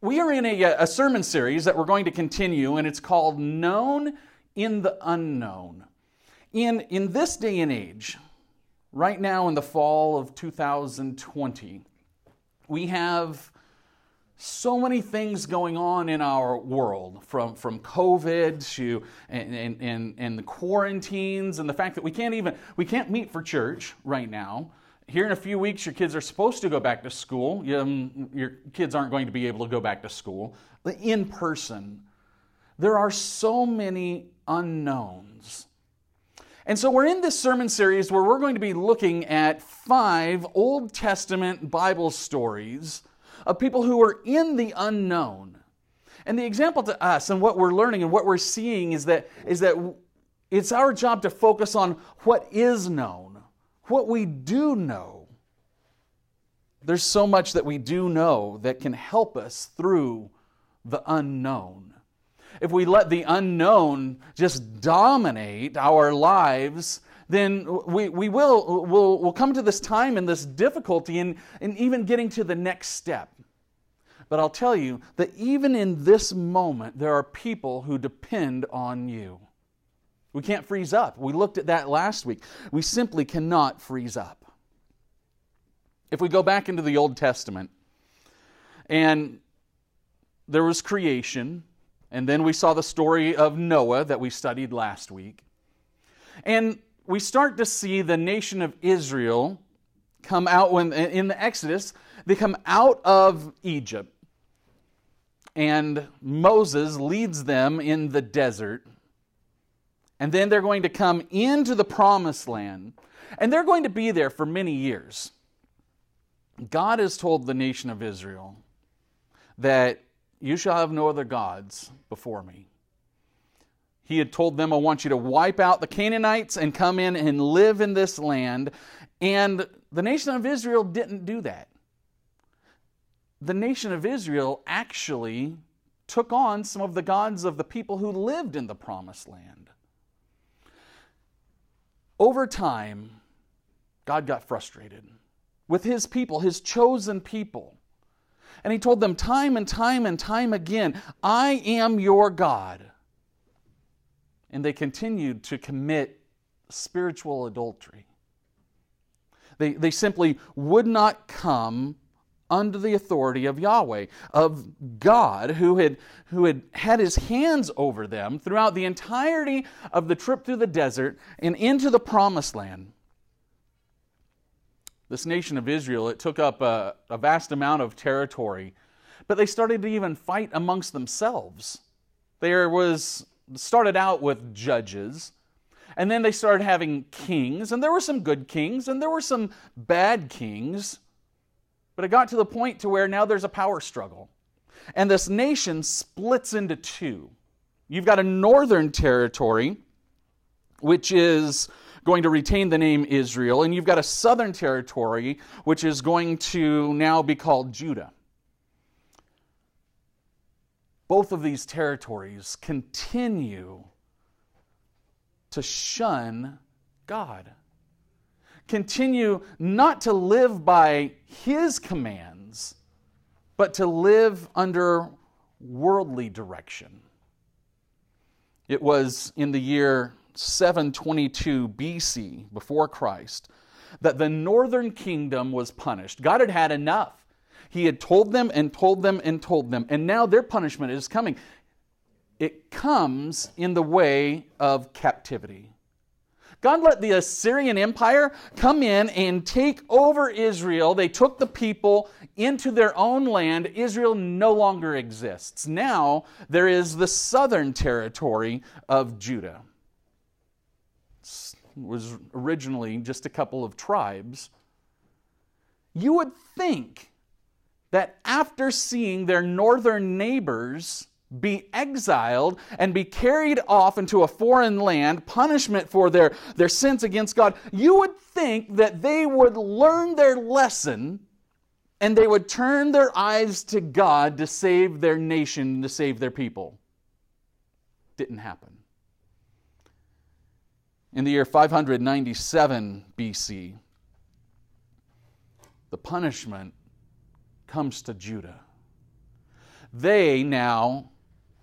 we are in a, uh, a sermon series that we're going to continue, and it's called Known in the Unknown. In, in this day and age, right now in the fall of 2020, we have so many things going on in our world from, from covid to and, and, and, and, the quarantines and the fact that we can't even we can't meet for church right now here in a few weeks your kids are supposed to go back to school. Um, your kids aren't going to be able to go back to school. In person there are so many unknowns. And so we're in this sermon series where we're going to be looking at five old testament bible stories of people who are in the unknown. And the example to us and what we're learning and what we're seeing is that, is that it's our job to focus on what is known, what we do know. There's so much that we do know that can help us through the unknown. If we let the unknown just dominate our lives, then we, we will we'll, we'll come to this time and this difficulty in, in even getting to the next step. But I'll tell you that even in this moment, there are people who depend on you. We can't freeze up. We looked at that last week. We simply cannot freeze up. If we go back into the Old Testament, and there was creation, and then we saw the story of Noah that we studied last week. And we start to see the nation of Israel come out when in the Exodus, they come out of Egypt and Moses leads them in the desert. And then they're going to come into the promised land. And they're going to be there for many years. God has told the nation of Israel that you shall have no other gods before me. He had told them, I want you to wipe out the Canaanites and come in and live in this land. And the nation of Israel didn't do that the nation of Israel actually took on some of the gods of the people who lived in the promised land. Over time, God got frustrated with his people, his chosen people. And he told them time and time and time again, I am your God. And they continued to commit spiritual adultery. They, they simply would not come under the authority of Yahweh, of God, who had, who had had his hands over them throughout the entirety of the trip through the desert and into the promised land. This nation of Israel, it took up a, a vast amount of territory, but they started to even fight amongst themselves. There was, started out with judges, and then they started having kings, and there were some good kings, and there were some bad kings. But it got to the point to where now there's a power struggle. And this nation splits into two. You've got a northern territory, which is going to retain the name Israel, and you've got a southern territory, which is going to now be called Judah. Both of these territories continue to shun God continue not to live by his commands, but to live under worldly direction. It was in the year 722 BC, before Christ, that the northern kingdom was punished. God had had enough. He had told them and told them and told them, and now their punishment is coming. It comes in the way of captivity. God let the Assyrian Empire come in and take over Israel. They took the people into their own land. Israel no longer exists. Now there is the southern territory of Judah. It was originally just a couple of tribes. You would think that after seeing their northern neighbors be exiled and be carried off into a foreign land, punishment for their, their sins against God, you would think that they would learn their lesson and they would turn their eyes to God to save their nation, to save their people. Didn't happen. In the year 597 BC, the punishment comes to Judah. they now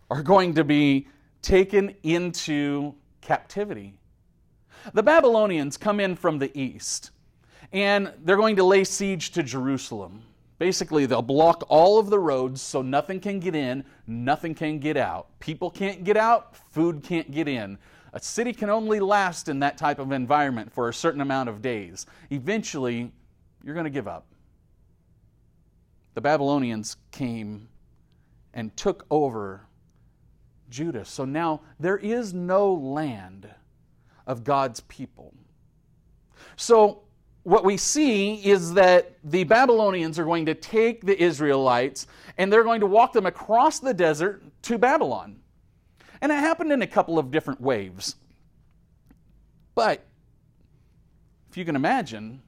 are going to be taken into captivity. The Babylonians come in from the east, and they're going to lay siege to Jerusalem. Basically, they'll block all of the roads so nothing can get in, nothing can get out. People can't get out, food can't get in. A city can only last in that type of environment for a certain amount of days. Eventually, you're going to give up. The Babylonians came and took over Judah. So now there is no land of God's people. So what we see is that the Babylonians are going to take the Israelites and they're going to walk them across the desert to Babylon. And it happened in a couple of different waves. But if you can imagine,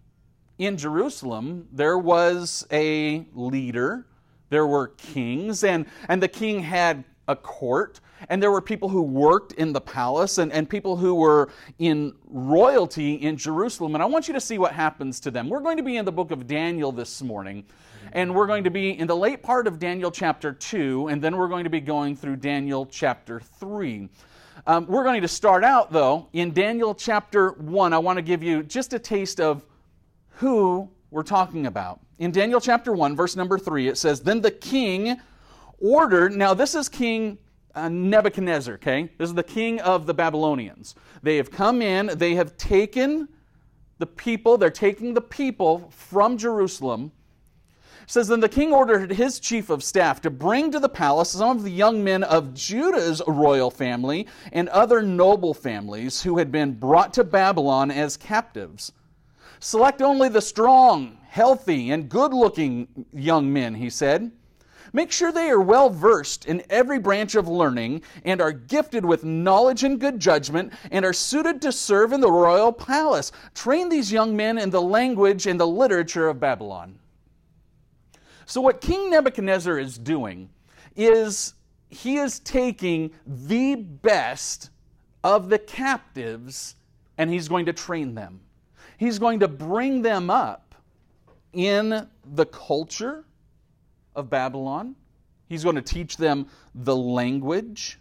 in Jerusalem, there was a leader, there were kings, and, and the king had a court, and there were people who worked in the palace and, and people who were in royalty in Jerusalem. And I want you to see what happens to them. We're going to be in the book of Daniel this morning, and we're going to be in the late part of Daniel chapter 2, and then we're going to be going through Daniel chapter 3. Um, we're going to start out, though, in Daniel chapter 1. I want to give you just a taste of who we're talking about. In Daniel chapter 1, verse number 3, it says, Then the king ordered, now this is King uh, Nebuchadnezzar, okay? This is the king of the Babylonians. They have come in, they have taken the people, they're taking the people from Jerusalem. It says then the king ordered his chief of staff to bring to the palace some of the young men of Judah's royal family and other noble families who had been brought to Babylon as captives. Select only the strong, healthy, and good looking young men, he said. Make sure they are well versed in every branch of learning and are gifted with knowledge and good judgment and are suited to serve in the royal palace. Train these young men in the language and the literature of Babylon. So, what King Nebuchadnezzar is doing is he is taking the best of the captives and he's going to train them. He's going to bring them up in the culture of Babylon. He's going to teach them the language.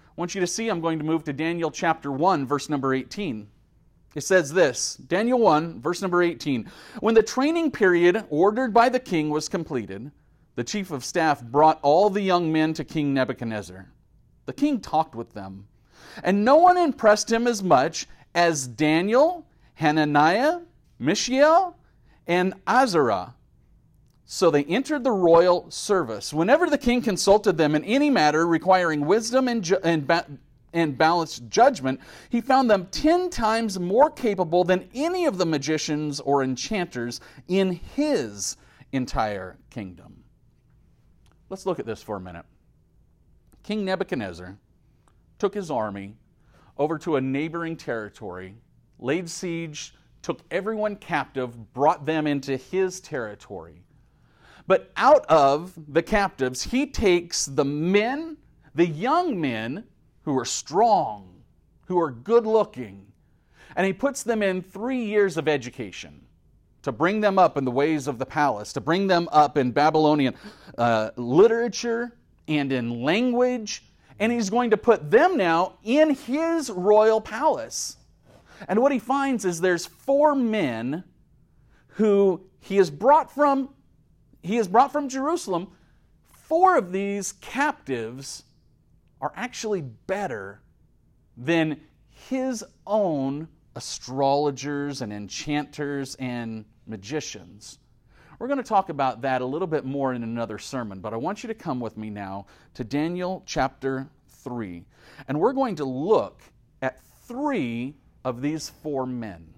I want you to see, I'm going to move to Daniel chapter 1, verse number 18. It says this Daniel 1, verse number 18. When the training period ordered by the king was completed, the chief of staff brought all the young men to King Nebuchadnezzar. The king talked with them, and no one impressed him as much as Daniel Hananiah, Mishael, and Azariah. So they entered the royal service. Whenever the king consulted them in any matter requiring wisdom and, ju- and, ba- and balanced judgment, he found them ten times more capable than any of the magicians or enchanters in his entire kingdom. Let's look at this for a minute. King Nebuchadnezzar took his army over to a neighboring territory laid siege, took everyone captive, brought them into his territory. But out of the captives, he takes the men, the young men who are strong, who are good looking, and he puts them in three years of education to bring them up in the ways of the palace, to bring them up in Babylonian uh, literature and in language. And he's going to put them now in his royal palace. And what he finds is there's four men who he has brought from he has brought from Jerusalem. Four of these captives are actually better than his own astrologers and enchanters and magicians. We're going to talk about that a little bit more in another sermon, but I want you to come with me now to Daniel chapter 3. And we're going to look at three of these four men.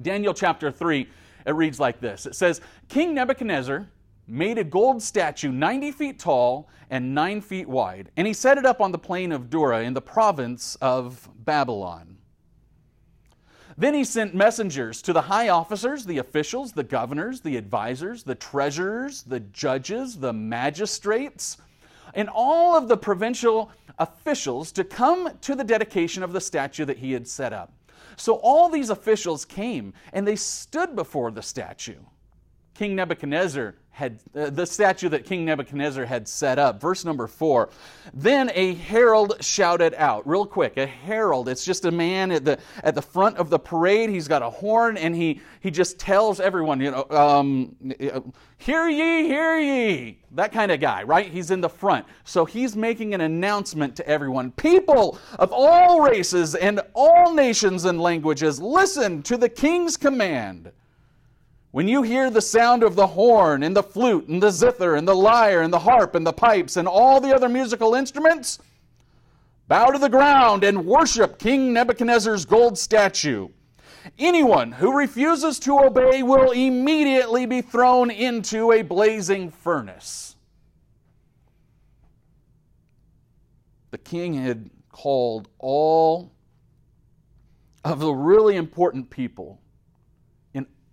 Daniel chapter 3, it reads like this It says, King Nebuchadnezzar made a gold statue 90 feet tall and 9 feet wide, and he set it up on the plain of Dura in the province of Babylon. Then he sent messengers to the high officers, the officials, the governors, the advisors, the treasurers, the judges, the magistrates, and all of the provincial officials to come to the dedication of the statue that he had set up. So all these officials came and they stood before the statue. King Nebuchadnezzar had uh, the statue that King Nebuchadnezzar had set up. Verse number 4. Then a herald shouted out, real quick, a herald. It's just a man at the at the front of the parade. He's got a horn and he he just tells everyone, you know, um, hear ye, hear ye. That kind of guy, right? He's in the front. So he's making an announcement to everyone. People of all races and all nations and languages, listen to the king's command. When you hear the sound of the horn and the flute and the zither and the lyre and the harp and the pipes and all the other musical instruments, bow to the ground and worship King Nebuchadnezzar's gold statue. Anyone who refuses to obey will immediately be thrown into a blazing furnace. The king had called all of the really important people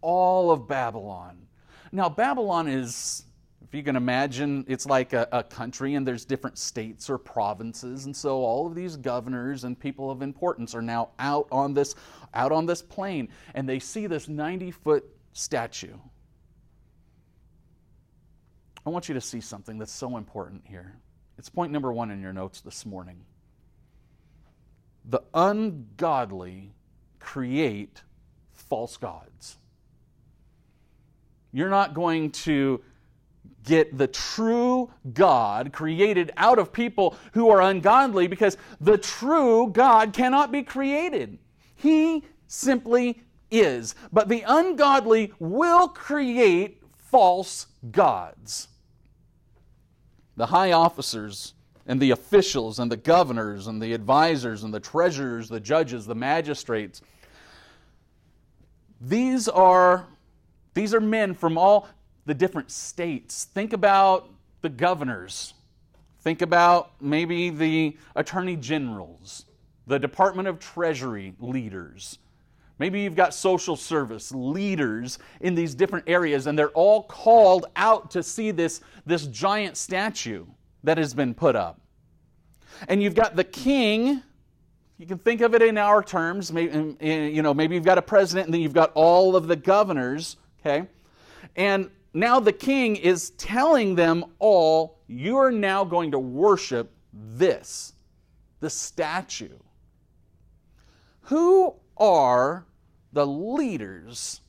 all of Babylon. Now, Babylon is, if you can imagine, it's like a, a, country and there's different states or provinces. And so all of these governors and people of importance are now out on this, out on this plain and they see this 90 foot statue. I want you to see something that's so important here. It's point number one in your notes this morning. The ungodly create false gods. You're not going to get the true God created out of people who are ungodly because the true God cannot be created. He simply is. But the ungodly will create false gods. The high officers and the officials and the governors and the advisors and the treasurers, the judges, the magistrates, these are these are men from all the different states. Think about the governors. Think about maybe the attorney generals, the Department of Treasury leaders. Maybe you've got social service leaders in these different areas, and they're all called out to see this, this giant statue that has been put up. And you've got the king. You can think of it in our terms. Maybe, you know, maybe you've got a president, and then you've got all of the governors Okay? And now the king is telling them all, you are now going to worship this, the statue. Who are the leaders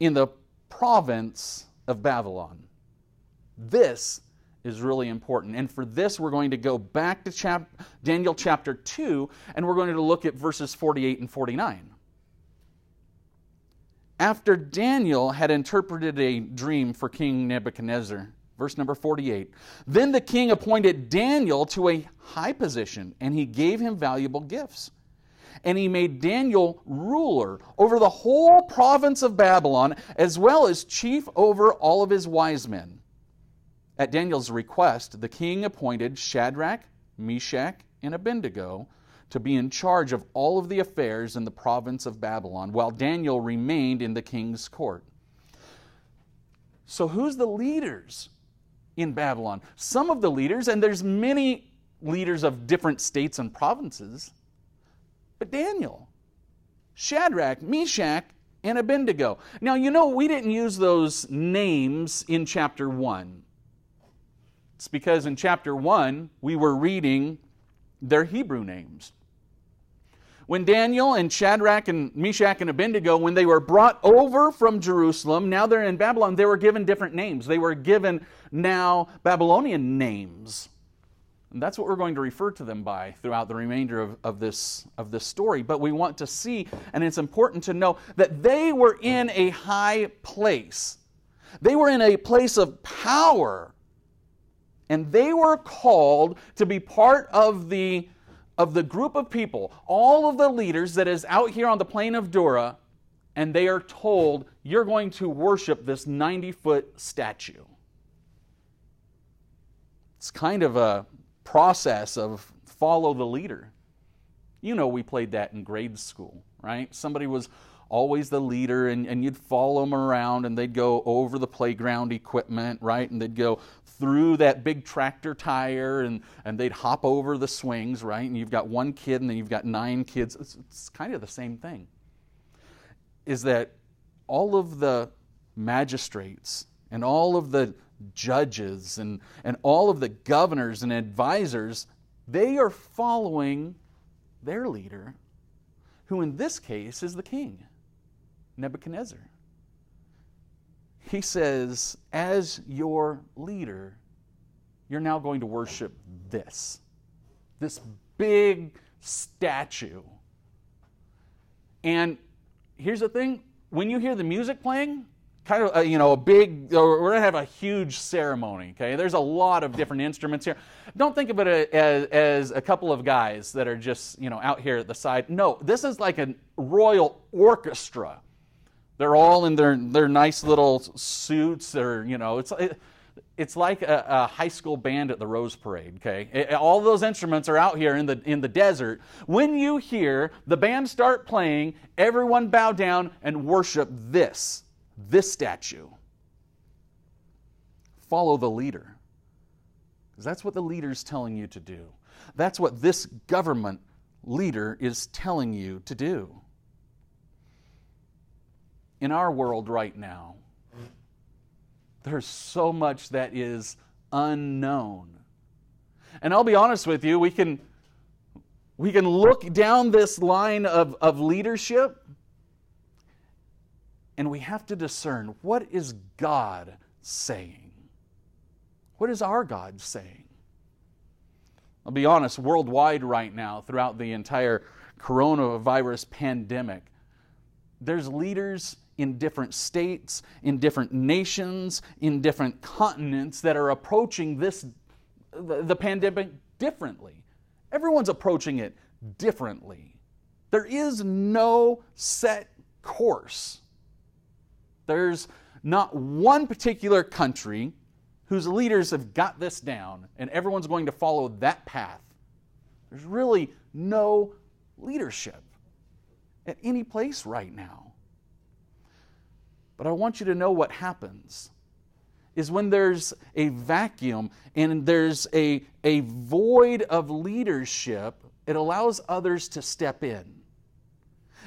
in the province of Babylon? This is really important. And for this, we're going to go back to chap- Daniel chapter 2, and we're going to look at verses 48 and 49 after Daniel had interpreted a dream for King Nebuchadnezzar. Verse number 48. Then the king appointed Daniel to a high position, and he gave him valuable gifts. And he made Daniel ruler over the whole province of Babylon, as well as chief over all of his wise men. At Daniel's request, the king appointed Shadrach, Meshach, and Abednego to be in charge of all of the affairs in the province of Babylon, while Daniel remained in the king's court. So, who's the leaders in Babylon? Some of the leaders, and there's many leaders of different states and provinces, but Daniel, Shadrach, Meshach, and Abednego. Now, you know, we didn't use those names in chapter 1. It's because in chapter 1, we were reading their Hebrew names. When Daniel and Shadrach and Meshach and Abednego, when they were brought over from Jerusalem, now they're in Babylon, they were given different names. They were given now Babylonian names. And that's what we're going to refer to them by throughout the remainder of, of, this, of this story. But we want to see, and it's important to know, that they were in a high place. They were in a place of power. And they were called to be part of the of the group of people, all of the leaders that is out here on the plain of Dura, and they are told, You're going to worship this 90 foot statue. It's kind of a process of follow the leader. You know, we played that in grade school, right? Somebody was always the leader, and, and you'd follow them around, and they'd go over the playground equipment, right? And they'd go through that big tractor tire, and, and they'd hop over the swings, right? And you've got one kid, and then you've got nine kids. It's, it's kind of the same thing. Is that all of the magistrates and all of the, judges and, and all of the governors and advisors, they are following their leader, who in this case is the king, Nebuchadnezzar. He says, as your leader, you're now going to worship this, this big statue. And here's the thing when you hear the music playing, kind of, a, you know, a big, uh, we're going to have a huge ceremony, okay? There's a lot of different instruments here. Don't think of it uh, as, as a couple of guys that are just, you know, out here at the side. No, this is like a royal orchestra. They're all in their, their nice little suits. They're, you know, it's, it, it's like a, a, high school band at the Rose Parade, okay? It, all those instruments are out here in the, in the desert. When you hear the band start playing, everyone bow down and worship this, this statue. Follow the leader. Because that's what the leader's telling you to do. That's what this government leader is telling you to do. In our world right now, there's so much that is unknown. And I'll be honest with you, we can, we can look down this line of, of leadership and we have to discern what is God saying? What is our God saying? I'll be honest, worldwide right now, throughout the entire coronavirus pandemic, there's leaders in different states, in different nations, in different continents that are approaching this the, pandemic differently. Everyone's approaching it differently. There is no set course. There's not one particular country whose leaders have got this down and everyone's going to follow that path. There's really no leadership at any place right now. But I want you to know what happens is when there's a vacuum and there's a, a void of leadership, it allows others to step in.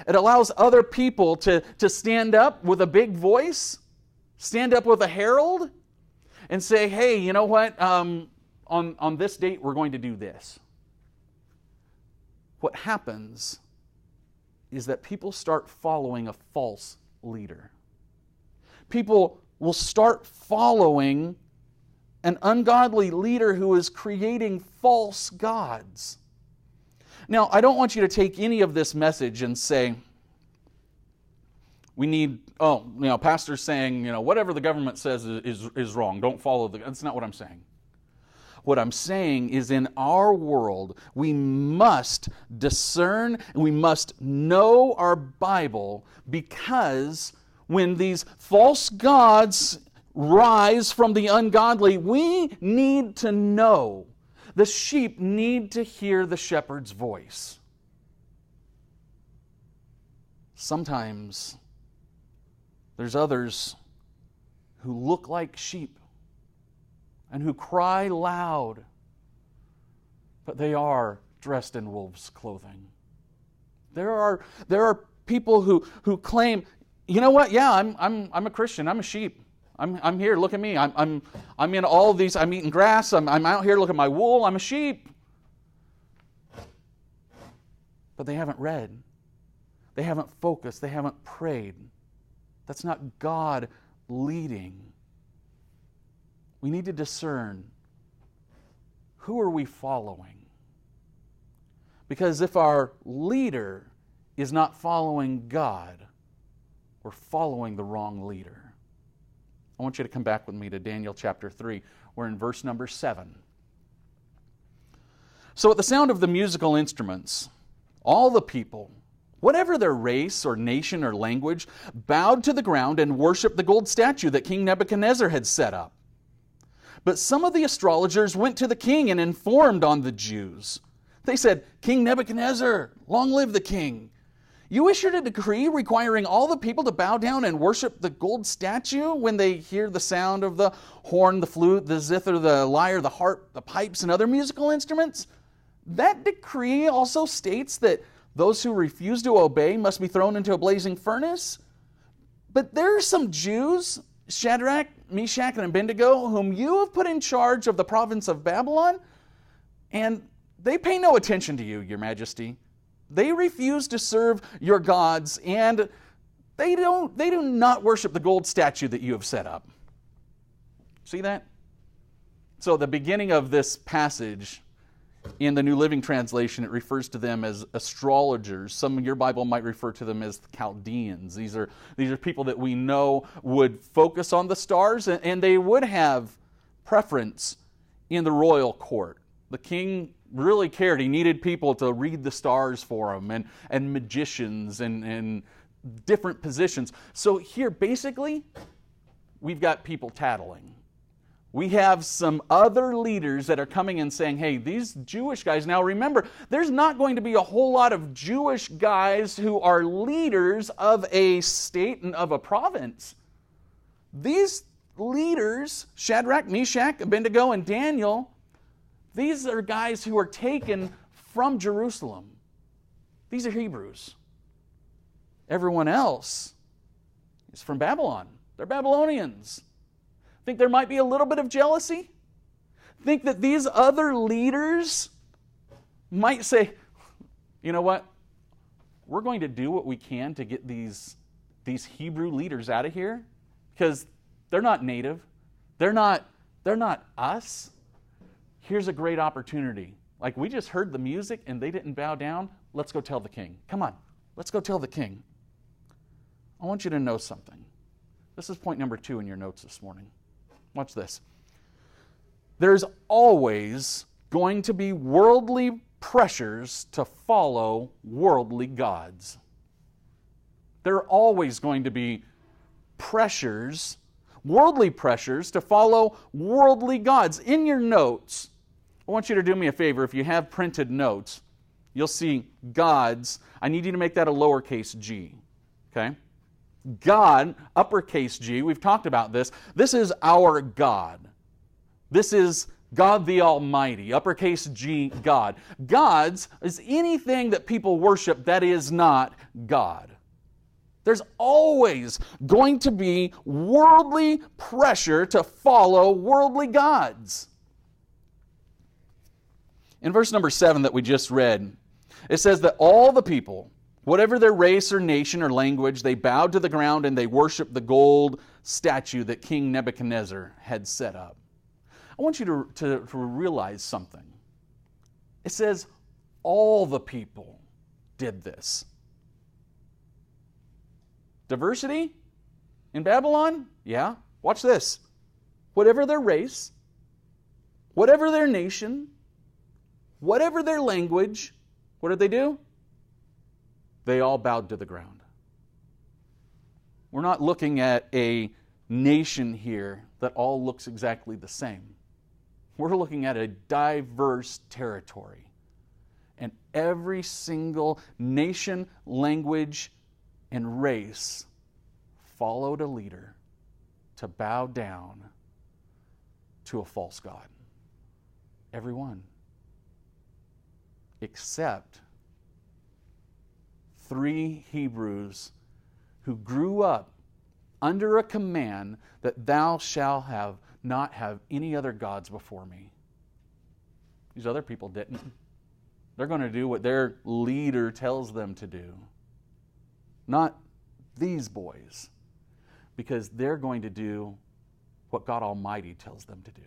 It allows other people to, to stand up with a big voice, stand up with a herald, and say, hey, you know what? Um, on, on this date, we're going to do this. What happens is that people start following a false leader people will start following an ungodly leader who is creating false gods. Now, I don't want you to take any of this message and say, we need, oh, you know, pastor's saying, you know, whatever the government says is, is, is wrong. Don't follow the, that's not what I'm saying. What I'm saying is in our world, we must discern we must know our Bible because when these false gods rise from the ungodly, we need to know. The sheep need to hear the shepherd's voice. Sometimes there's others who look like sheep and who cry loud, but they are dressed in wolves' clothing. There are, there are people who, who claim, you know what? Yeah, I'm, I'm, I'm a Christian. I'm a sheep. I'm, I'm here. Look at me. I'm, I'm, I'm in all these. I'm eating grass. I'm, I'm out here. Look at my wool. I'm a sheep. But they haven't read. They haven't focused. They haven't prayed. That's not God leading. We need to discern who are we following? Because if our leader is not following God, we're following the wrong leader. I want you to come back with me to Daniel chapter 3. We're in verse number 7. So, at the sound of the musical instruments, all the people, whatever their race or nation or language, bowed to the ground and worshiped the gold statue that King Nebuchadnezzar had set up. But some of the astrologers went to the king and informed on the Jews. They said, King Nebuchadnezzar, long live the king. You issued a decree requiring all the people to bow down and worship the gold statue when they hear the sound of the horn, the flute, the zither, the lyre, the harp, the pipes, and other musical instruments. That decree also states that those who refuse to obey must be thrown into a blazing furnace. But there are some Jews, Shadrach, Meshach, and Abednego, whom you have put in charge of the province of Babylon, and they pay no attention to you, your majesty. They refuse to serve your gods, and they, don't, they do not worship the gold statue that you have set up. See that? So, the beginning of this passage in the New Living Translation, it refers to them as astrologers. Some of your Bible might refer to them as the Chaldeans. These are, these are people that we know would focus on the stars and, and they would have preference in the royal court. The king really cared. He needed people to read the stars for him and, and magicians and, and different positions. So here, basically, we've got people tattling we have some other leaders that are coming and saying, hey, these Jewish guys, now remember, there's not going to be a whole lot of Jewish guys who are leaders of a state and of a province. These leaders, Shadrach, Meshach, Abednego, and Daniel, these are guys who are taken from Jerusalem. These are Hebrews. Everyone else is from Babylon. They're Babylonians. Think there might be a little bit of jealousy? Think that these other leaders might say, you know what? We're going to do what we can to get these, these Hebrew leaders out of here because they're not native. They're not, they're not us. Here's a great opportunity. Like we just heard the music and they didn't bow down. Let's go tell the king. Come on, let's go tell the king. I want you to know something. This is point number two in your notes this morning. Watch this. There's always going to be worldly pressures to follow worldly gods. There are always going to be pressures, worldly pressures, to follow worldly gods. In your notes, I want you to do me a favor. If you have printed notes, you'll see gods. I need you to make that a lowercase g. Okay? God, uppercase G, we've talked about this. This is our God. This is God the Almighty, uppercase G, God. God's is anything that people worship that is not God. There's always going to be worldly pressure to follow worldly gods. In verse number seven that we just read, it says that all the people, Whatever their race or nation or language, they bowed to the ground and they worshiped the gold statue that King Nebuchadnezzar had set up. I want you to, to, to realize something. It says, all the people did this. Diversity in Babylon? Yeah. Watch this. Whatever their race, whatever their nation, whatever their language, what did they do? they all bowed to the ground. We're not looking at a nation here that all looks exactly the same. We're looking at a diverse territory. And every single nation, language, and race followed a leader to bow down to a false God. Everyone. Except three Hebrews who grew up under a command that thou shalt have not have any other gods before me. These other people didn't. They're going to do what their leader tells them to do. Not these boys, because they're going to do what God Almighty tells them to do.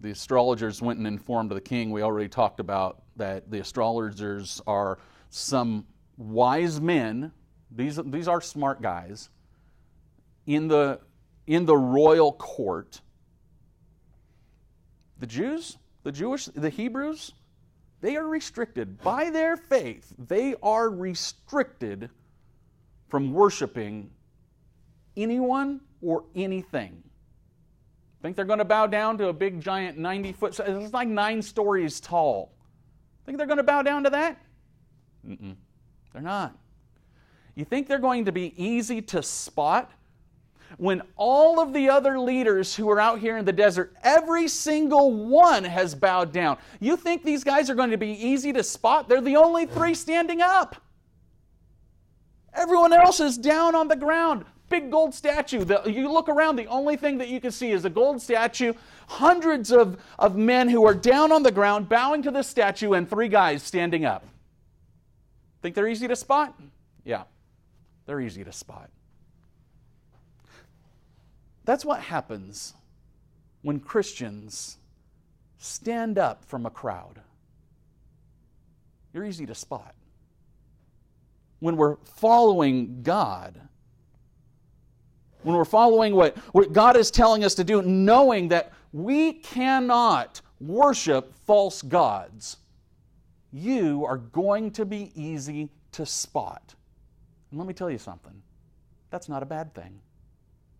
The astrologers went and informed the king. We already talked about that the astrologers are some wise men. These, these are smart guys in the, in the royal court. The Jews, the Jewish, the Hebrews, they are restricted by their faith. They are restricted from worshiping anyone or anything. Think they're going to bow down to a big giant 90 foot, it's like nine stories tall. Think they're going to bow down to that? Mm-mm. They're not. You think they're going to be easy to spot? When all of the other leaders who are out here in the desert, every single one has bowed down. You think these guys are going to be easy to spot? They're the only three standing up. Everyone else is down on the ground. Big gold statue. The, you look around, the only thing that you can see is a gold statue, hundreds of, of men who are down on the ground bowing to the statue, and three guys standing up. Think they're easy to spot? Yeah, they're easy to spot. That's what happens when Christians stand up from a crowd. You're easy to spot. When we're following God, when we're following what, what God is telling us to do, knowing that we cannot worship false gods, you are going to be easy to spot. And let me tell you something that's not a bad thing.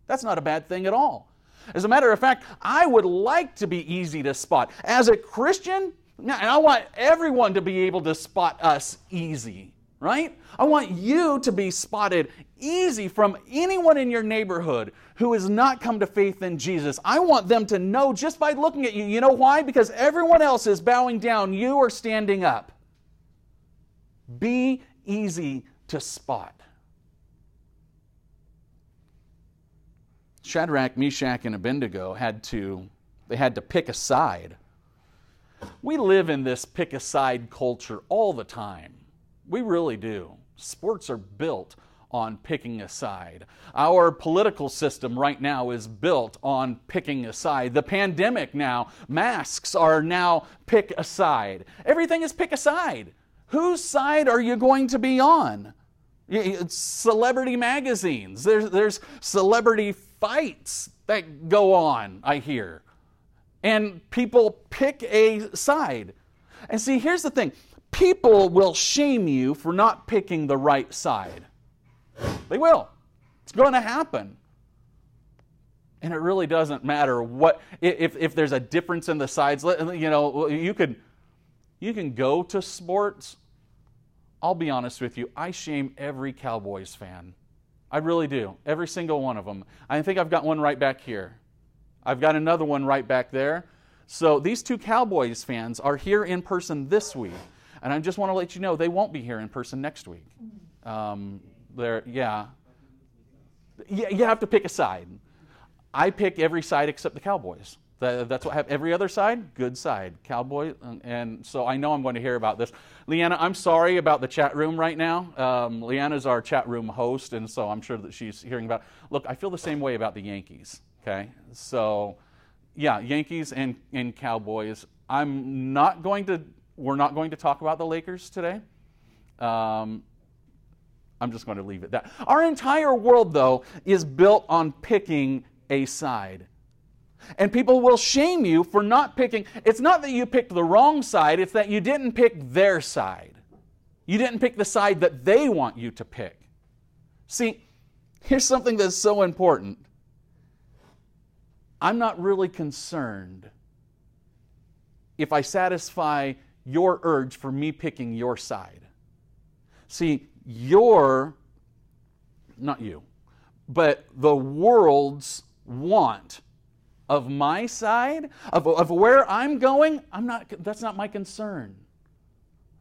That's not a bad thing at all. As a matter of fact, I would like to be easy to spot. As a Christian, and I want everyone to be able to spot us easy, right? I want you to be spotted easy from anyone in your neighborhood who has not come to faith in Jesus. I want them to know just by looking at you. You know why? Because everyone else is bowing down, you are standing up. Be easy to spot. Shadrach, Meshach, and Abednego had to they had to pick a side. We live in this pick a side culture all the time. We really do. Sports are built on picking a side. Our political system right now is built on picking a side. The pandemic now, masks are now pick a side. Everything is pick a side. Whose side are you going to be on? It's celebrity magazines. There's, there's celebrity fights that go on, I hear. And people pick a side. And see, here's the thing people will shame you for not picking the right side. They will. It's going to happen. And it really doesn't matter what if, if there's a difference in the sides. You know, you could you can go to sports. I'll be honest with you. I shame every Cowboys fan. I really do. Every single one of them. I think I've got one right back here. I've got another one right back there. So these two Cowboys fans are here in person this week. And I just want to let you know they won't be here in person next week. Um, they're, yeah. You have to pick a side. I pick every side except the Cowboys. That's what I have. Every other side, good side. Cowboy. And so I know I'm going to hear about this. Leanna, I'm sorry about the chat room right now. Um, Leanna's our chat room host, and so I'm sure that she's hearing about. Look, I feel the same way about the Yankees. Okay, so yeah, Yankees and, and Cowboys. I'm not going to. We're not going to talk about the Lakers today. Um, I'm just going to leave it that. Our entire world, though, is built on picking a side. And people will shame you for not picking. It's not that you picked the wrong side, it's that you didn't pick their side. You didn't pick the side that they want you to pick. See, here's something that's so important. I'm not really concerned if I satisfy your urge for me picking your side. See, your, not you, but the world's want of my side, of, of where I'm going, I'm not, that's not my concern.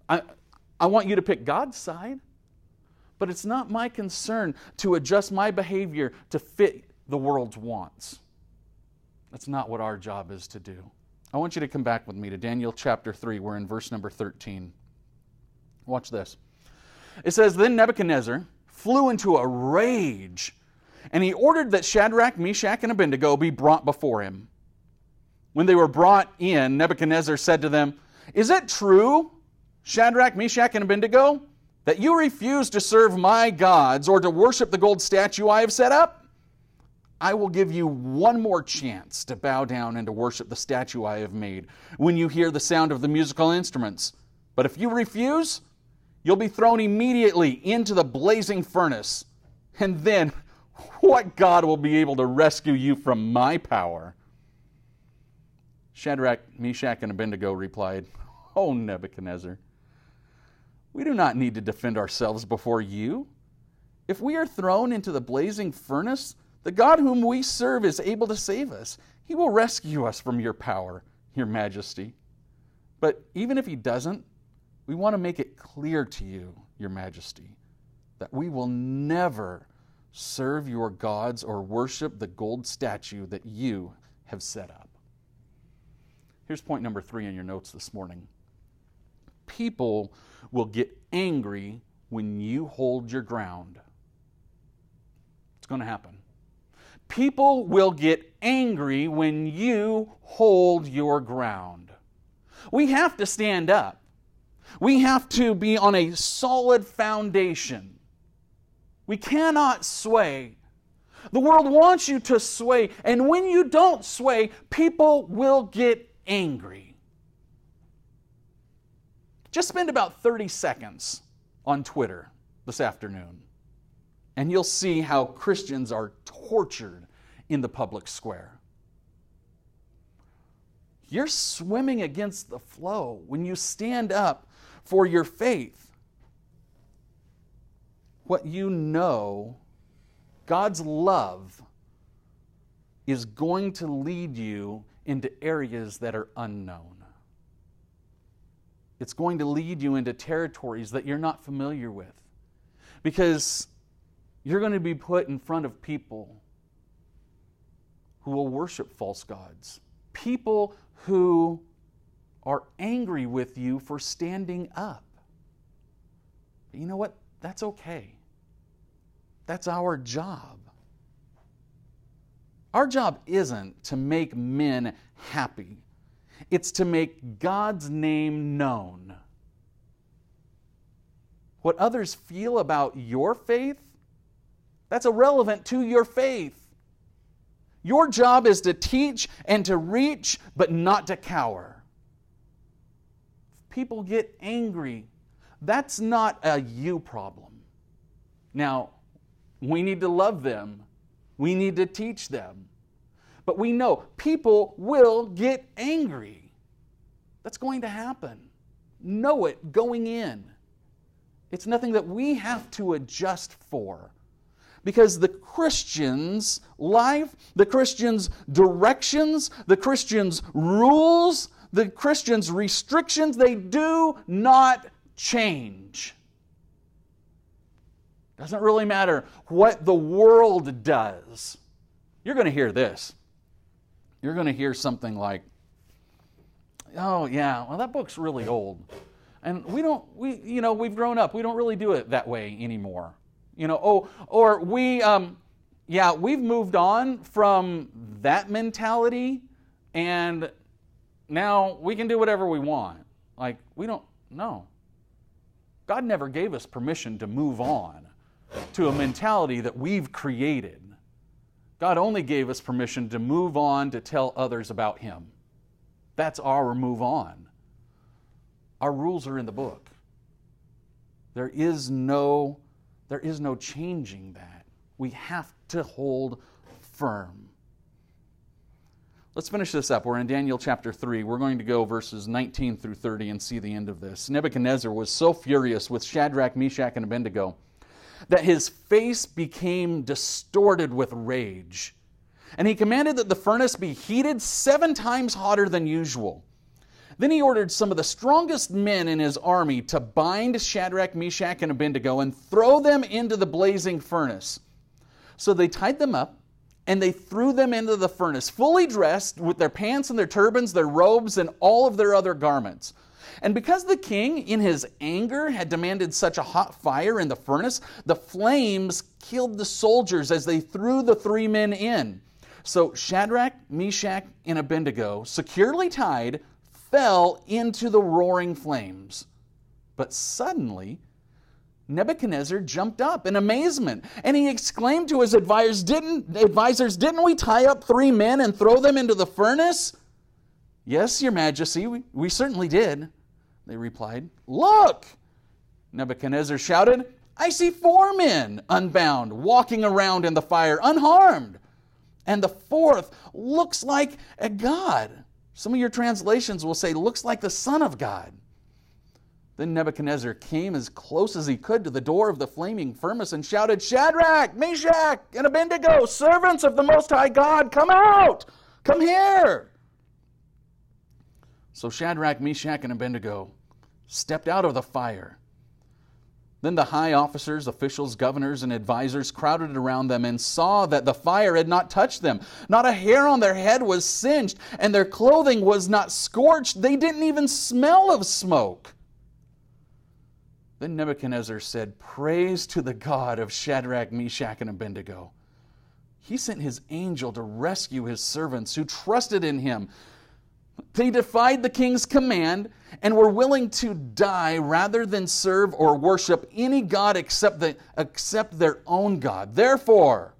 I, I want you to pick God's side, but it's not my concern to adjust my behavior to fit the world's wants. That's not what our job is to do. I want you to come back with me to Daniel chapter 3. We're in verse number 13. Watch this. It says, Then Nebuchadnezzar flew into a rage and he ordered that Shadrach, Meshach, and Abednego be brought before him. When they were brought in, Nebuchadnezzar said to them, Is it true, Shadrach, Meshach, and Abednego, that you refuse to serve my gods or to worship the gold statue I have set up? I will give you one more chance to bow down and to worship the statue I have made when you hear the sound of the musical instruments. But if you refuse, you'll be thrown immediately into the blazing furnace. And then what God will be able to rescue you from my power? Shadrach, Meshach, and Abednego replied, O Nebuchadnezzar, we do not need to defend ourselves before you. If we are thrown into the blazing furnace, the God whom we serve is able to save us. He will rescue us from your power, your majesty. But even if he doesn't, we want to make it clear to you, your majesty, that we will never serve your gods or worship the gold statue that you have set up. Here's point number three in your notes this morning people will get angry when you hold your ground. It's going to happen. People will get angry when you hold your ground. We have to stand up. We have to be on a solid foundation. We cannot sway. The world wants you to sway, and when you don't sway, people will get angry. Just spend about 30 seconds on Twitter this afternoon, and you'll see how Christians are tortured in the public square. You're swimming against the flow when you stand up for your faith. What you know, God's love, is going to lead you into areas that are unknown. It's going to lead you into territories that you're not familiar with because you're going to be put in front of people who will worship false gods, people who are angry with you for standing up. But you know what? That's okay. That's our job. Our job isn't to make men happy, it's to make God's name known. What others feel about your faith, that's irrelevant to your faith. Your job is to teach and to reach, but not to cower. People get angry. That's not a you problem. Now, we need to love them, we need to teach them. But we know people will get angry. That's going to happen. Know it going in. It's nothing that we have to adjust for because the Christian's life, the Christian's directions, the Christian's rules, the Christian's restrictions, they do not change. Doesn't really matter what the world does. You're going to hear this. You're going to hear something like, oh, yeah, well, that book's really old. And we don't, we, you know, we've grown up. We don't really do it that way anymore. You know, oh, or we, um, yeah, we've moved on from that mentality and now we can do whatever we want. Like, we don't, no. God never gave us permission to move on to a mentality that we've created. God only gave us permission to move on to tell others about Him. That's our move on. Our rules are in the book. There is no there is no changing that. We have to hold firm. Let's finish this up. We're in Daniel chapter 3. We're going to go verses 19 through 30 and see the end of this. Nebuchadnezzar was so furious with Shadrach, Meshach, and Abednego that his face became distorted with rage. And he commanded that the furnace be heated seven times hotter than usual. Then he ordered some of the strongest men in his army to bind Shadrach, Meshach, and Abednego and throw them into the blazing furnace. So they tied them up and they threw them into the furnace, fully dressed with their pants and their turbans, their robes, and all of their other garments. And because the king, in his anger, had demanded such a hot fire in the furnace, the flames killed the soldiers as they threw the three men in. So Shadrach, Meshach, and Abednego, securely tied, fell into the roaring flames. But suddenly, Nebuchadnezzar jumped up in amazement and he exclaimed to his advisors, Didn't, advisors, didn't we tie up three men and throw them into the furnace? Yes, Your Majesty, we, we certainly did. They replied, Look! Nebuchadnezzar shouted, I see four men unbound, walking around in the fire, unharmed. And the fourth looks like a god. Some of your translations will say, looks like the Son of God. Then Nebuchadnezzar came as close as he could to the door of the flaming furnace and shouted, Shadrach, Meshach, and Abednego, servants of the Most High God, come out! Come here! So Shadrach, Meshach, and Abednego stepped out of the fire. Then the high officers, officials, governors, and advisers crowded around them and saw that the fire had not touched them. Not a hair on their head was singed, and their clothing was not scorched. They didn't even smell of smoke. Then Nebuchadnezzar said, Praise to the God of Shadrach, Meshach, and Abednego. He sent his angel to rescue his servants who trusted in him. They defied the king's command and were willing to die rather than serve or worship any god except, the, except their own God. Therefore,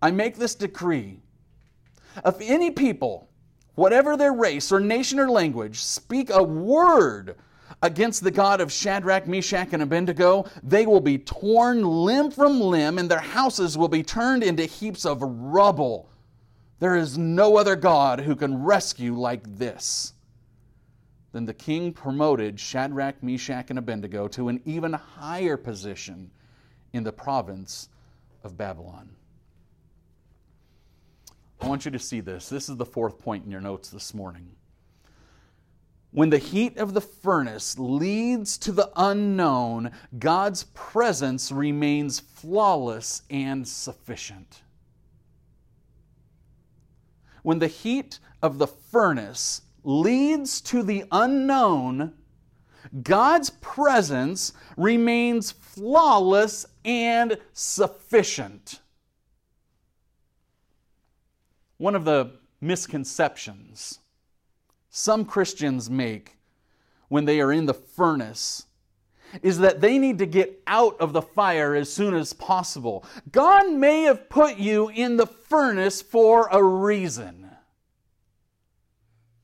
I make this decree. If any people, whatever their race or nation or language, speak a word against the God of Shadrach, Meshach, and Abednego, they will be torn limb from limb, and their houses will be turned into heaps of rubble. There is no other God who can rescue like this. Then the king promoted Shadrach, Meshach, and Abednego to an even higher position in the province of Babylon. I want you to see this. This is the fourth point in your notes this morning. When the heat of the furnace leads to the unknown, God's presence remains flawless and sufficient. When the heat of the furnace leads to the unknown, God's presence remains flawless and sufficient. One of the misconceptions some Christians make when they are in the furnace is that they need to get out of the fire as soon as possible. God may have put you in the furnace for a reason.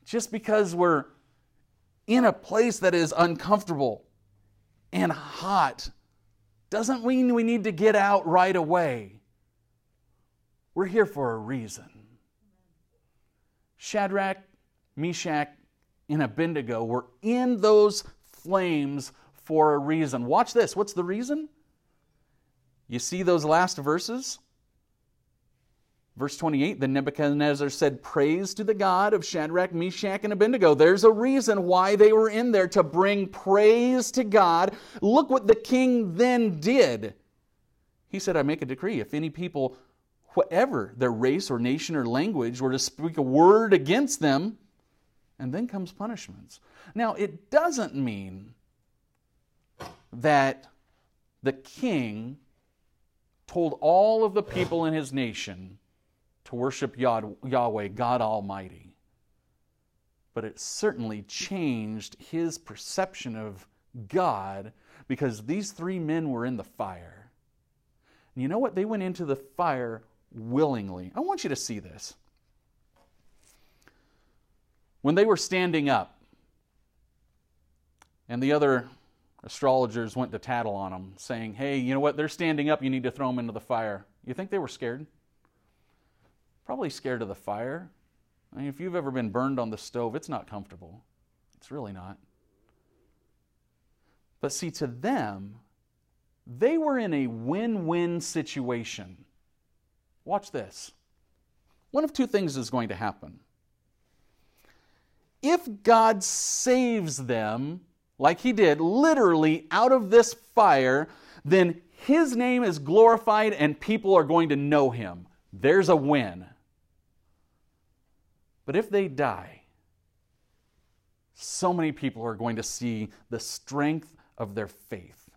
Just because we're in a place that is uncomfortable and hot doesn't mean we need to get out right away. We're here for a reason. Shadrach, Meshach, and Abednego were in those flames for a reason. Watch this. What's the reason? You see those last verses? Verse 28 Then Nebuchadnezzar said, Praise to the God of Shadrach, Meshach, and Abednego. There's a reason why they were in there to bring praise to God. Look what the king then did. He said, I make a decree. If any people, whatever their race or nation or language, were to speak a word against them, and then comes punishments. Now, it doesn't mean that the king told all of the people in his nation to worship Yahweh, God Almighty. But it certainly changed his perception of God because these three men were in the fire. And you know what? They went into the fire willingly. I want you to see this. When they were standing up, and the other astrologers went to tattle on them, saying, Hey, you know what? They're standing up. You need to throw them into the fire. You think they were scared? Probably scared of the fire. I mean, if you've ever been burned on the stove, it's not comfortable. It's really not. But see, to them, they were in a win win situation. Watch this. One of two things is going to happen if God saves them, like He did, literally out of this fire, then His name is glorified and people are going to know Him. There's a win. But if they die, so many people are going to see the strength of their faith.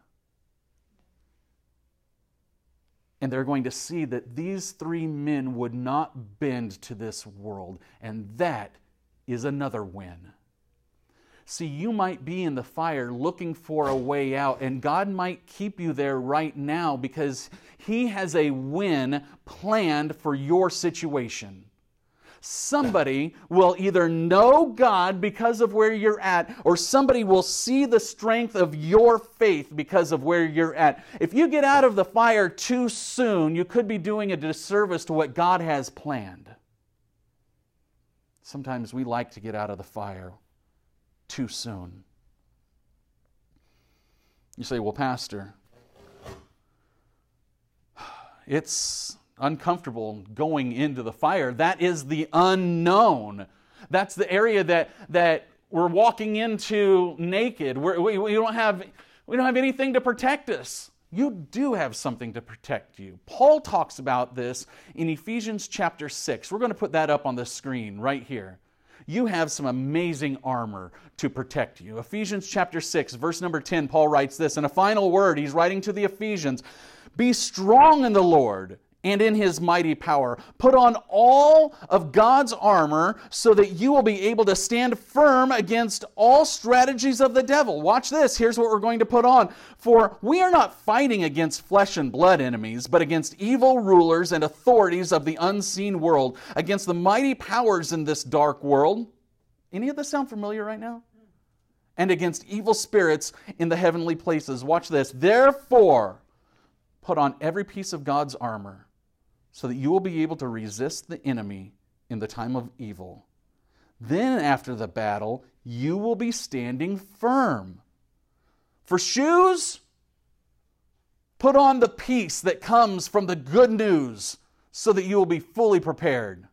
And they're going to see that these three men would not bend to this world. And that is another win. See, you might be in the fire looking for a way out, and God might keep you there right now because He has a win planned for your situation. Somebody will either know God because of where you're at, or somebody will see the strength of your faith because of where you're at. If you get out of the fire too soon, you could be doing a disservice to what God has planned. Sometimes we like to get out of the fire too soon. You say, well, Pastor, it's uncomfortable going into the fire. That is the unknown. That's the area that, that we're walking into naked. We're, we, we don't have We don't have anything to protect us. You do have something to protect you. Paul talks about this in Ephesians chapter 6. We're going to put that up on the screen right here. You have some amazing armor to protect you. Ephesians chapter 6, verse number 10, Paul writes this in a final word. He's writing to the Ephesians Be strong in the Lord and in his mighty power. Put on all of God's armor so that you will be able to stand firm against all strategies of the devil. Watch this. Here's what we're going to put on. For we are not fighting against flesh and blood enemies, but against evil rulers and authorities of the unseen world, against the mighty powers in this dark world. Any of this sound familiar right now? And against evil spirits in the heavenly places. Watch this. Therefore, put on every piece of God's armor so that you will be able to resist the enemy in the time of evil. Then, after the battle, you will be standing firm. For shoes, put on the peace that comes from the good news so that you will be fully prepared.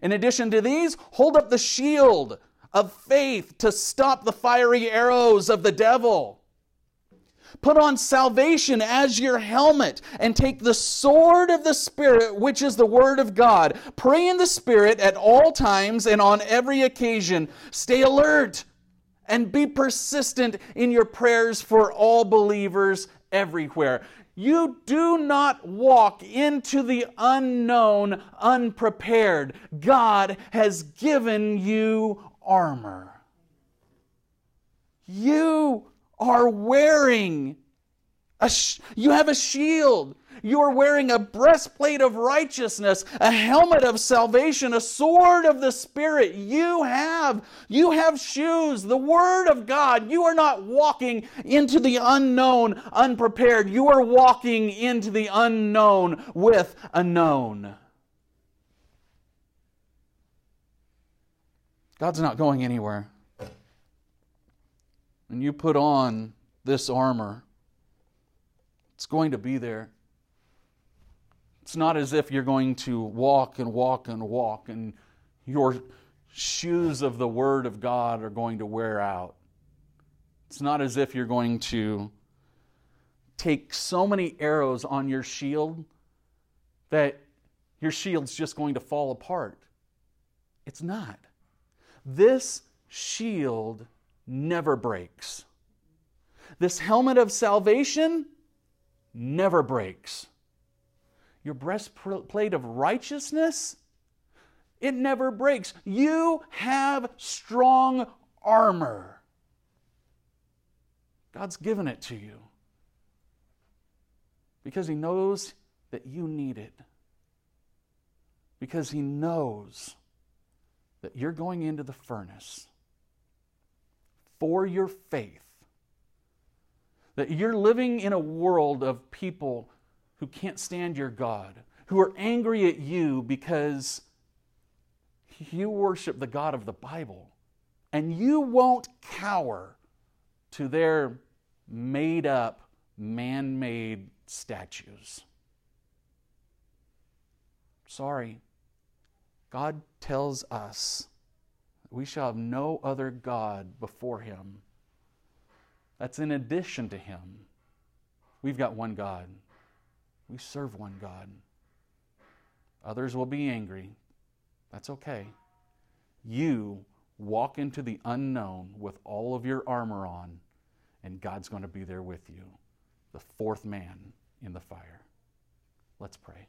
In addition to these, hold up the shield of faith to stop the fiery arrows of the devil. Put on salvation as your helmet and take the sword of the Spirit, which is the Word of God. Pray in the Spirit at all times and on every occasion. Stay alert and be persistent in your prayers for all believers everywhere. You do not walk into the unknown unprepared. God has given you armor. You are wearing a sh- you have a shield. You are wearing a breastplate of righteousness, a helmet of salvation, a sword of the spirit. You have you have shoes, the word of God. You are not walking into the unknown unprepared. You are walking into the unknown with a known. God's not going anywhere and you put on this armor, it's going to be there. It's not as if you're going to walk and walk and walk and your shoes of the Word of God are going to wear out. It's not as if you're going to take so many arrows on your shield that your shield's just going to fall apart. It's not. This shield never breaks. This helmet of salvation never breaks. Your breastplate of righteousness, it never breaks. You have strong armor. God's given it to you because He knows that you need it. Because He knows that you're going into the furnace for your faith. That you're living in a world of people who can't stand your God, who are angry at you because you worship the God of the Bible. And you won't cower to their made up, man made statues. Sorry. God tells us we shall have no other God before him. That's in addition to him. We've got one God. We serve one God. Others will be angry. That's okay. You walk into the unknown with all of your armor on, and God's going to be there with you, the fourth man in the fire. Let's pray.